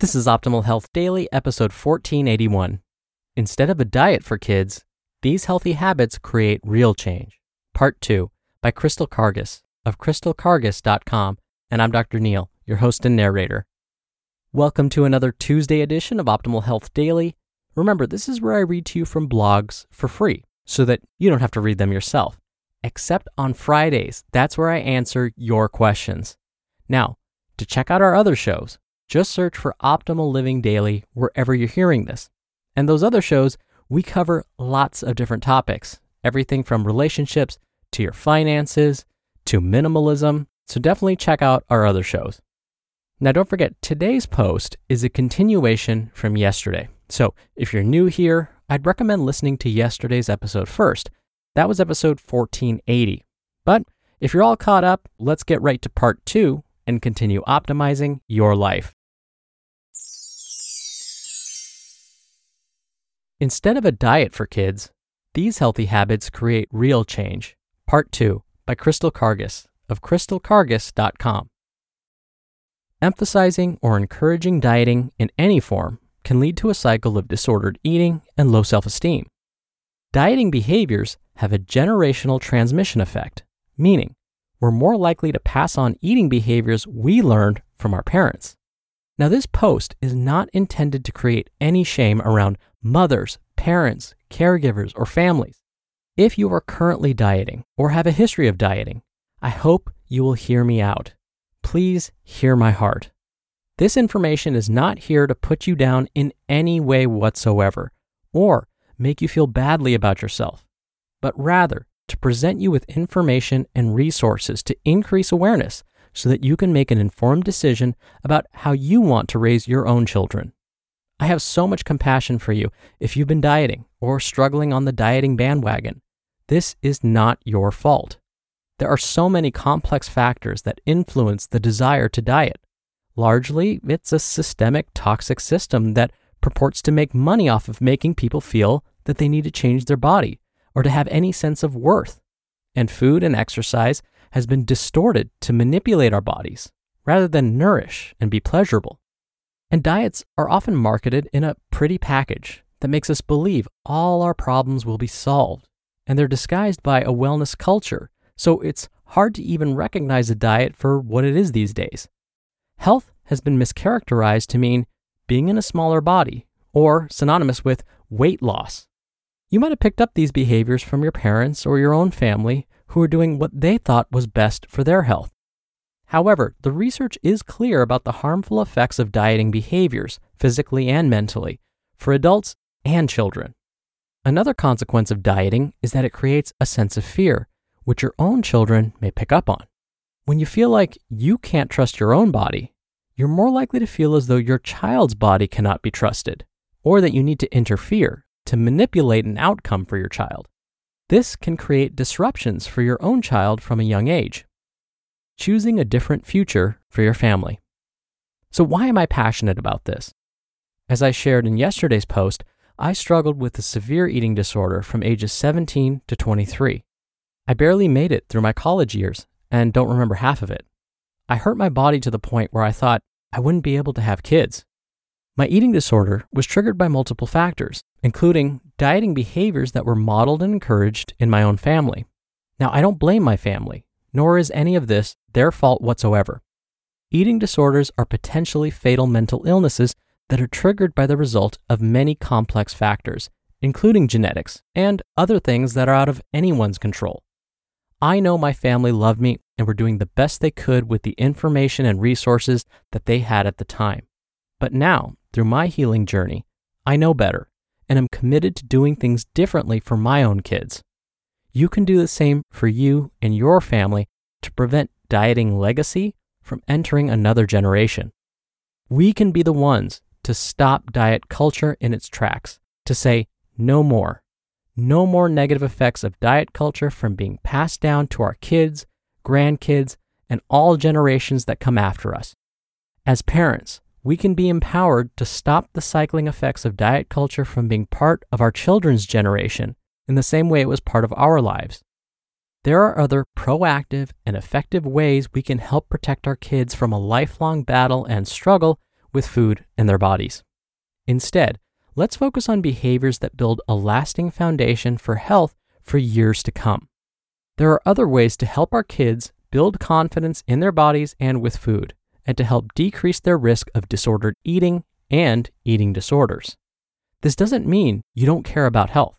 This is Optimal Health Daily, episode 1481. Instead of a diet for kids, these healthy habits create real change. Part 2 by Crystal Karges of crystalkarges.com. And I'm Dr. Neal, your host and narrator. Welcome to another Tuesday edition of Optimal Health Daily. Remember, this is where I read to you from blogs for free so that you don't have to read them yourself. Except on Fridays, that's where I answer your questions. Now, to check out our other shows, just search for Optimal Living Daily wherever you're hearing this. And those other shows, we cover lots of different topics everything from relationships to your finances to minimalism. So definitely check out our other shows. Now, don't forget, today's post is a continuation from yesterday. So if you're new here, I'd recommend listening to yesterday's episode first. That was episode 1480. But if you're all caught up, let's get right to part two and continue optimizing your life. Instead of a diet for kids, these healthy habits create real change. Part 2 by Crystal Karges of crystalkarges.com. Emphasizing or encouraging dieting in any form can lead to a cycle of disordered eating and low self esteem. Dieting behaviors have a generational transmission effect, meaning we're more likely to pass on eating behaviors we learned from our parents. Now, this post is not intended to create any shame around mothers, parents, caregivers, or families. If you are currently dieting or have a history of dieting, I hope you will hear me out. Please hear my heart. This information is not here to put you down in any way whatsoever or make you feel badly about yourself, but rather to present you with information and resources to increase awareness so that you can make an informed decision about how you want to raise your own children. I have so much compassion for you if you've been dieting or struggling on the dieting bandwagon. This is not your fault. There are so many complex factors that influence the desire to diet. Largely, it's a systemic toxic system that purports to make money off of making people feel that they need to change their body or to have any sense of worth. And food and exercise has been distorted to manipulate our bodies rather than nourish and be pleasurable. And diets are often marketed in a pretty package that makes us believe all our problems will be solved. And they're disguised by a wellness culture, so it's hard to even recognize a diet for what it is these days. Health has been mischaracterized to mean being in a smaller body or synonymous with weight loss. You might have picked up these behaviors from your parents or your own family who were doing what they thought was best for their health. However, the research is clear about the harmful effects of dieting behaviors, physically and mentally, for adults and children. Another consequence of dieting is that it creates a sense of fear, which your own children may pick up on. When you feel like you can't trust your own body, you're more likely to feel as though your child's body cannot be trusted, or that you need to interfere to manipulate an outcome for your child. This can create disruptions for your own child from a young age. Choosing a different future for your family. So, why am I passionate about this? As I shared in yesterday's post, I struggled with a severe eating disorder from ages 17 to 23. I barely made it through my college years and don't remember half of it. I hurt my body to the point where I thought I wouldn't be able to have kids. My eating disorder was triggered by multiple factors, including dieting behaviors that were modeled and encouraged in my own family. Now, I don't blame my family, nor is any of this their fault whatsoever. Eating disorders are potentially fatal mental illnesses that are triggered by the result of many complex factors, including genetics and other things that are out of anyone's control. I know my family loved me and were doing the best they could with the information and resources that they had at the time. But now, through my healing journey, I know better and am committed to doing things differently for my own kids. You can do the same for you and your family to prevent dieting legacy from entering another generation. We can be the ones to stop diet culture in its tracks, to say no more. No more negative effects of diet culture from being passed down to our kids, grandkids, and all generations that come after us. As parents, we can be empowered to stop the cycling effects of diet culture from being part of our children's generation in the same way it was part of our lives. There are other proactive and effective ways we can help protect our kids from a lifelong battle and struggle with food and their bodies. Instead, let's focus on behaviors that build a lasting foundation for health for years to come. There are other ways to help our kids build confidence in their bodies and with food, and to help decrease their risk of disordered eating and eating disorders. This doesn't mean you don't care about health.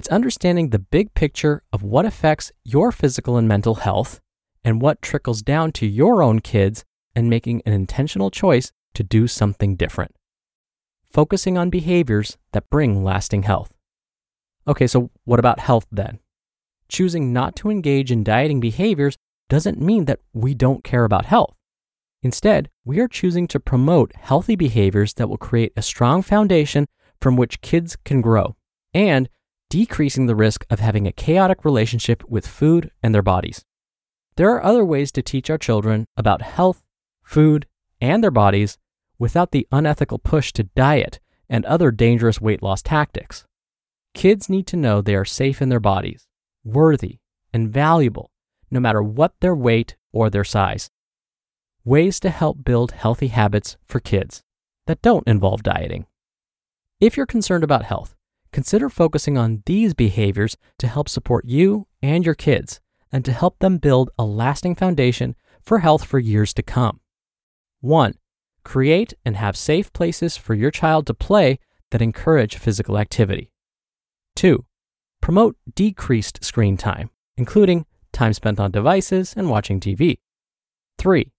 It's understanding the big picture of what affects your physical and mental health and what trickles down to your own kids and making an intentional choice to do something different. Focusing on behaviors that bring lasting health. Okay, so what about health then? Choosing not to engage in dieting behaviors doesn't mean that we don't care about health. Instead, we are choosing to promote healthy behaviors that will create a strong foundation from which kids can grow and decreasing the risk of having a chaotic relationship with food and their bodies. There are other ways to teach our children about health, food, and their bodies without the unethical push to diet and other dangerous weight loss tactics. Kids need to know they are safe in their bodies, worthy, and valuable, no matter what their weight or their size. Ways to help build healthy habits for kids that don't involve dieting. If you're concerned about health, consider focusing on these behaviors to help support you and your kids and to help them build a lasting foundation for health for years to come. 1. Create and have safe places for your child to play that encourage physical activity. 2. Promote decreased screen time, including time spent on devices and watching TV. 3.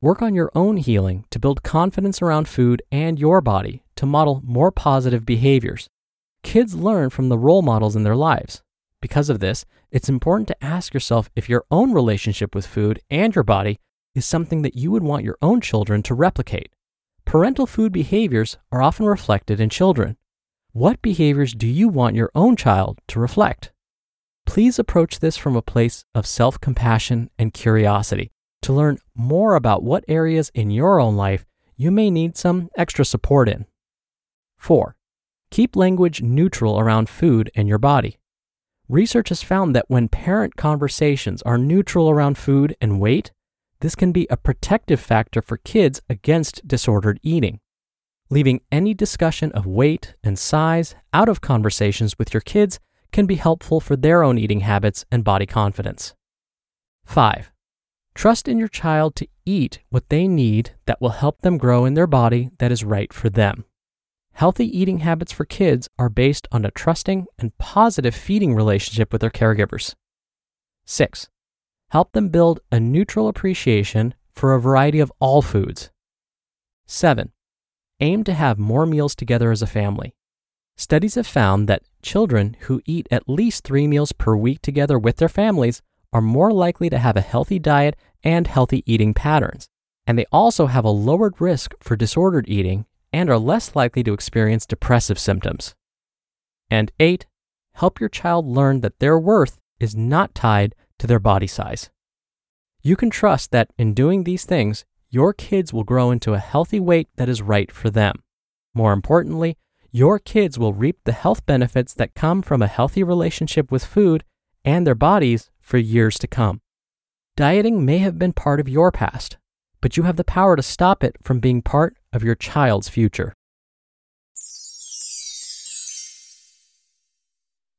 Work on your own healing to build confidence around food and your body to model more positive behaviors. Kids learn from the role models in their lives. Because of this, it's important to ask yourself if your own relationship with food and your body is something that you would want your own children to replicate. Parental food behaviors are often reflected in children. What behaviors do you want your own child to reflect? Please approach this from a place of self compassion and curiosity to learn more about what areas in your own life you may need some extra support in. 4. Keep language neutral around food and your body. Research has found that when parent conversations are neutral around food and weight, this can be a protective factor for kids against disordered eating. Leaving any discussion of weight and size out of conversations with your kids can be helpful for their own eating habits and body confidence. 5. Trust in your child to eat what they need that will help them grow in their body that is right for them. Healthy eating habits for kids are based on a trusting and positive feeding relationship with their caregivers. 6. Help them build a neutral appreciation for a variety of all foods. 7. Aim to have more meals together as a family. Studies have found that children who eat at least three meals per week together with their families are more likely to have a healthy diet and healthy eating patterns. And they also have a lowered risk for disordered eating and are less likely to experience depressive symptoms. And 8. Help your child learn that their worth is not tied to their body size. you can trust that in doing these things, your kids will grow into a healthy weight that is right for them. More importantly, your kids will reap the health benefits that come from a healthy relationship with food and their bodies for years to come. Dieting may have been part of your past, but you have the power to stop it from being part of your child's future.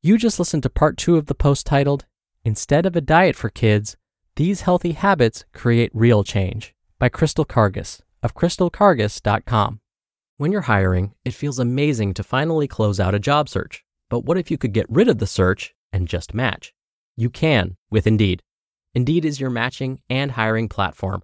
You just listened to part two of the post titled, Instead of a Diet for Kids, These Healthy Habits Create Real Change by Crystal Karges of crystalkarges.com. When you're hiring, it feels amazing to finally close out a job search. But what if you could get rid of the search and just match? You can with Indeed. Indeed is your matching and hiring platform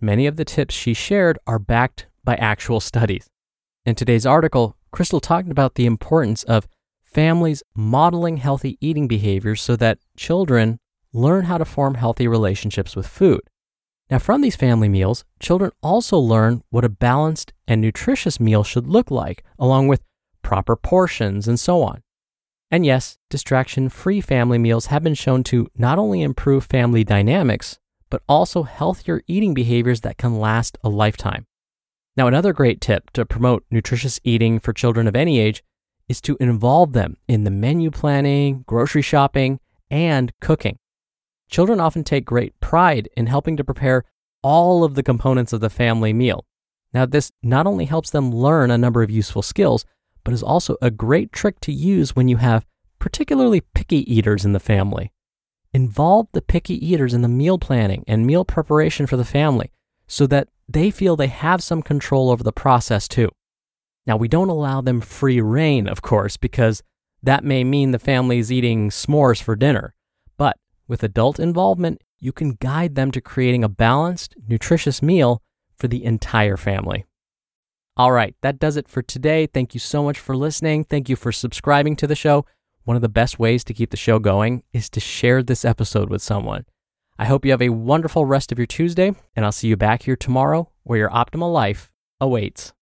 Many of the tips she shared are backed by actual studies. In today's article, Crystal talked about the importance of families modeling healthy eating behaviors so that children learn how to form healthy relationships with food. Now, from these family meals, children also learn what a balanced and nutritious meal should look like, along with proper portions and so on. And yes, distraction free family meals have been shown to not only improve family dynamics, but also healthier eating behaviors that can last a lifetime. Now, another great tip to promote nutritious eating for children of any age is to involve them in the menu planning, grocery shopping, and cooking. Children often take great pride in helping to prepare all of the components of the family meal. Now, this not only helps them learn a number of useful skills, but is also a great trick to use when you have particularly picky eaters in the family. Involve the picky eaters in the meal planning and meal preparation for the family so that they feel they have some control over the process too. Now, we don't allow them free reign, of course, because that may mean the family is eating s'mores for dinner. But with adult involvement, you can guide them to creating a balanced, nutritious meal for the entire family. All right, that does it for today. Thank you so much for listening. Thank you for subscribing to the show one of the best ways to keep the show going is to share this episode with someone. I hope you have a wonderful rest of your Tuesday, and I'll see you back here tomorrow where your optimal life awaits.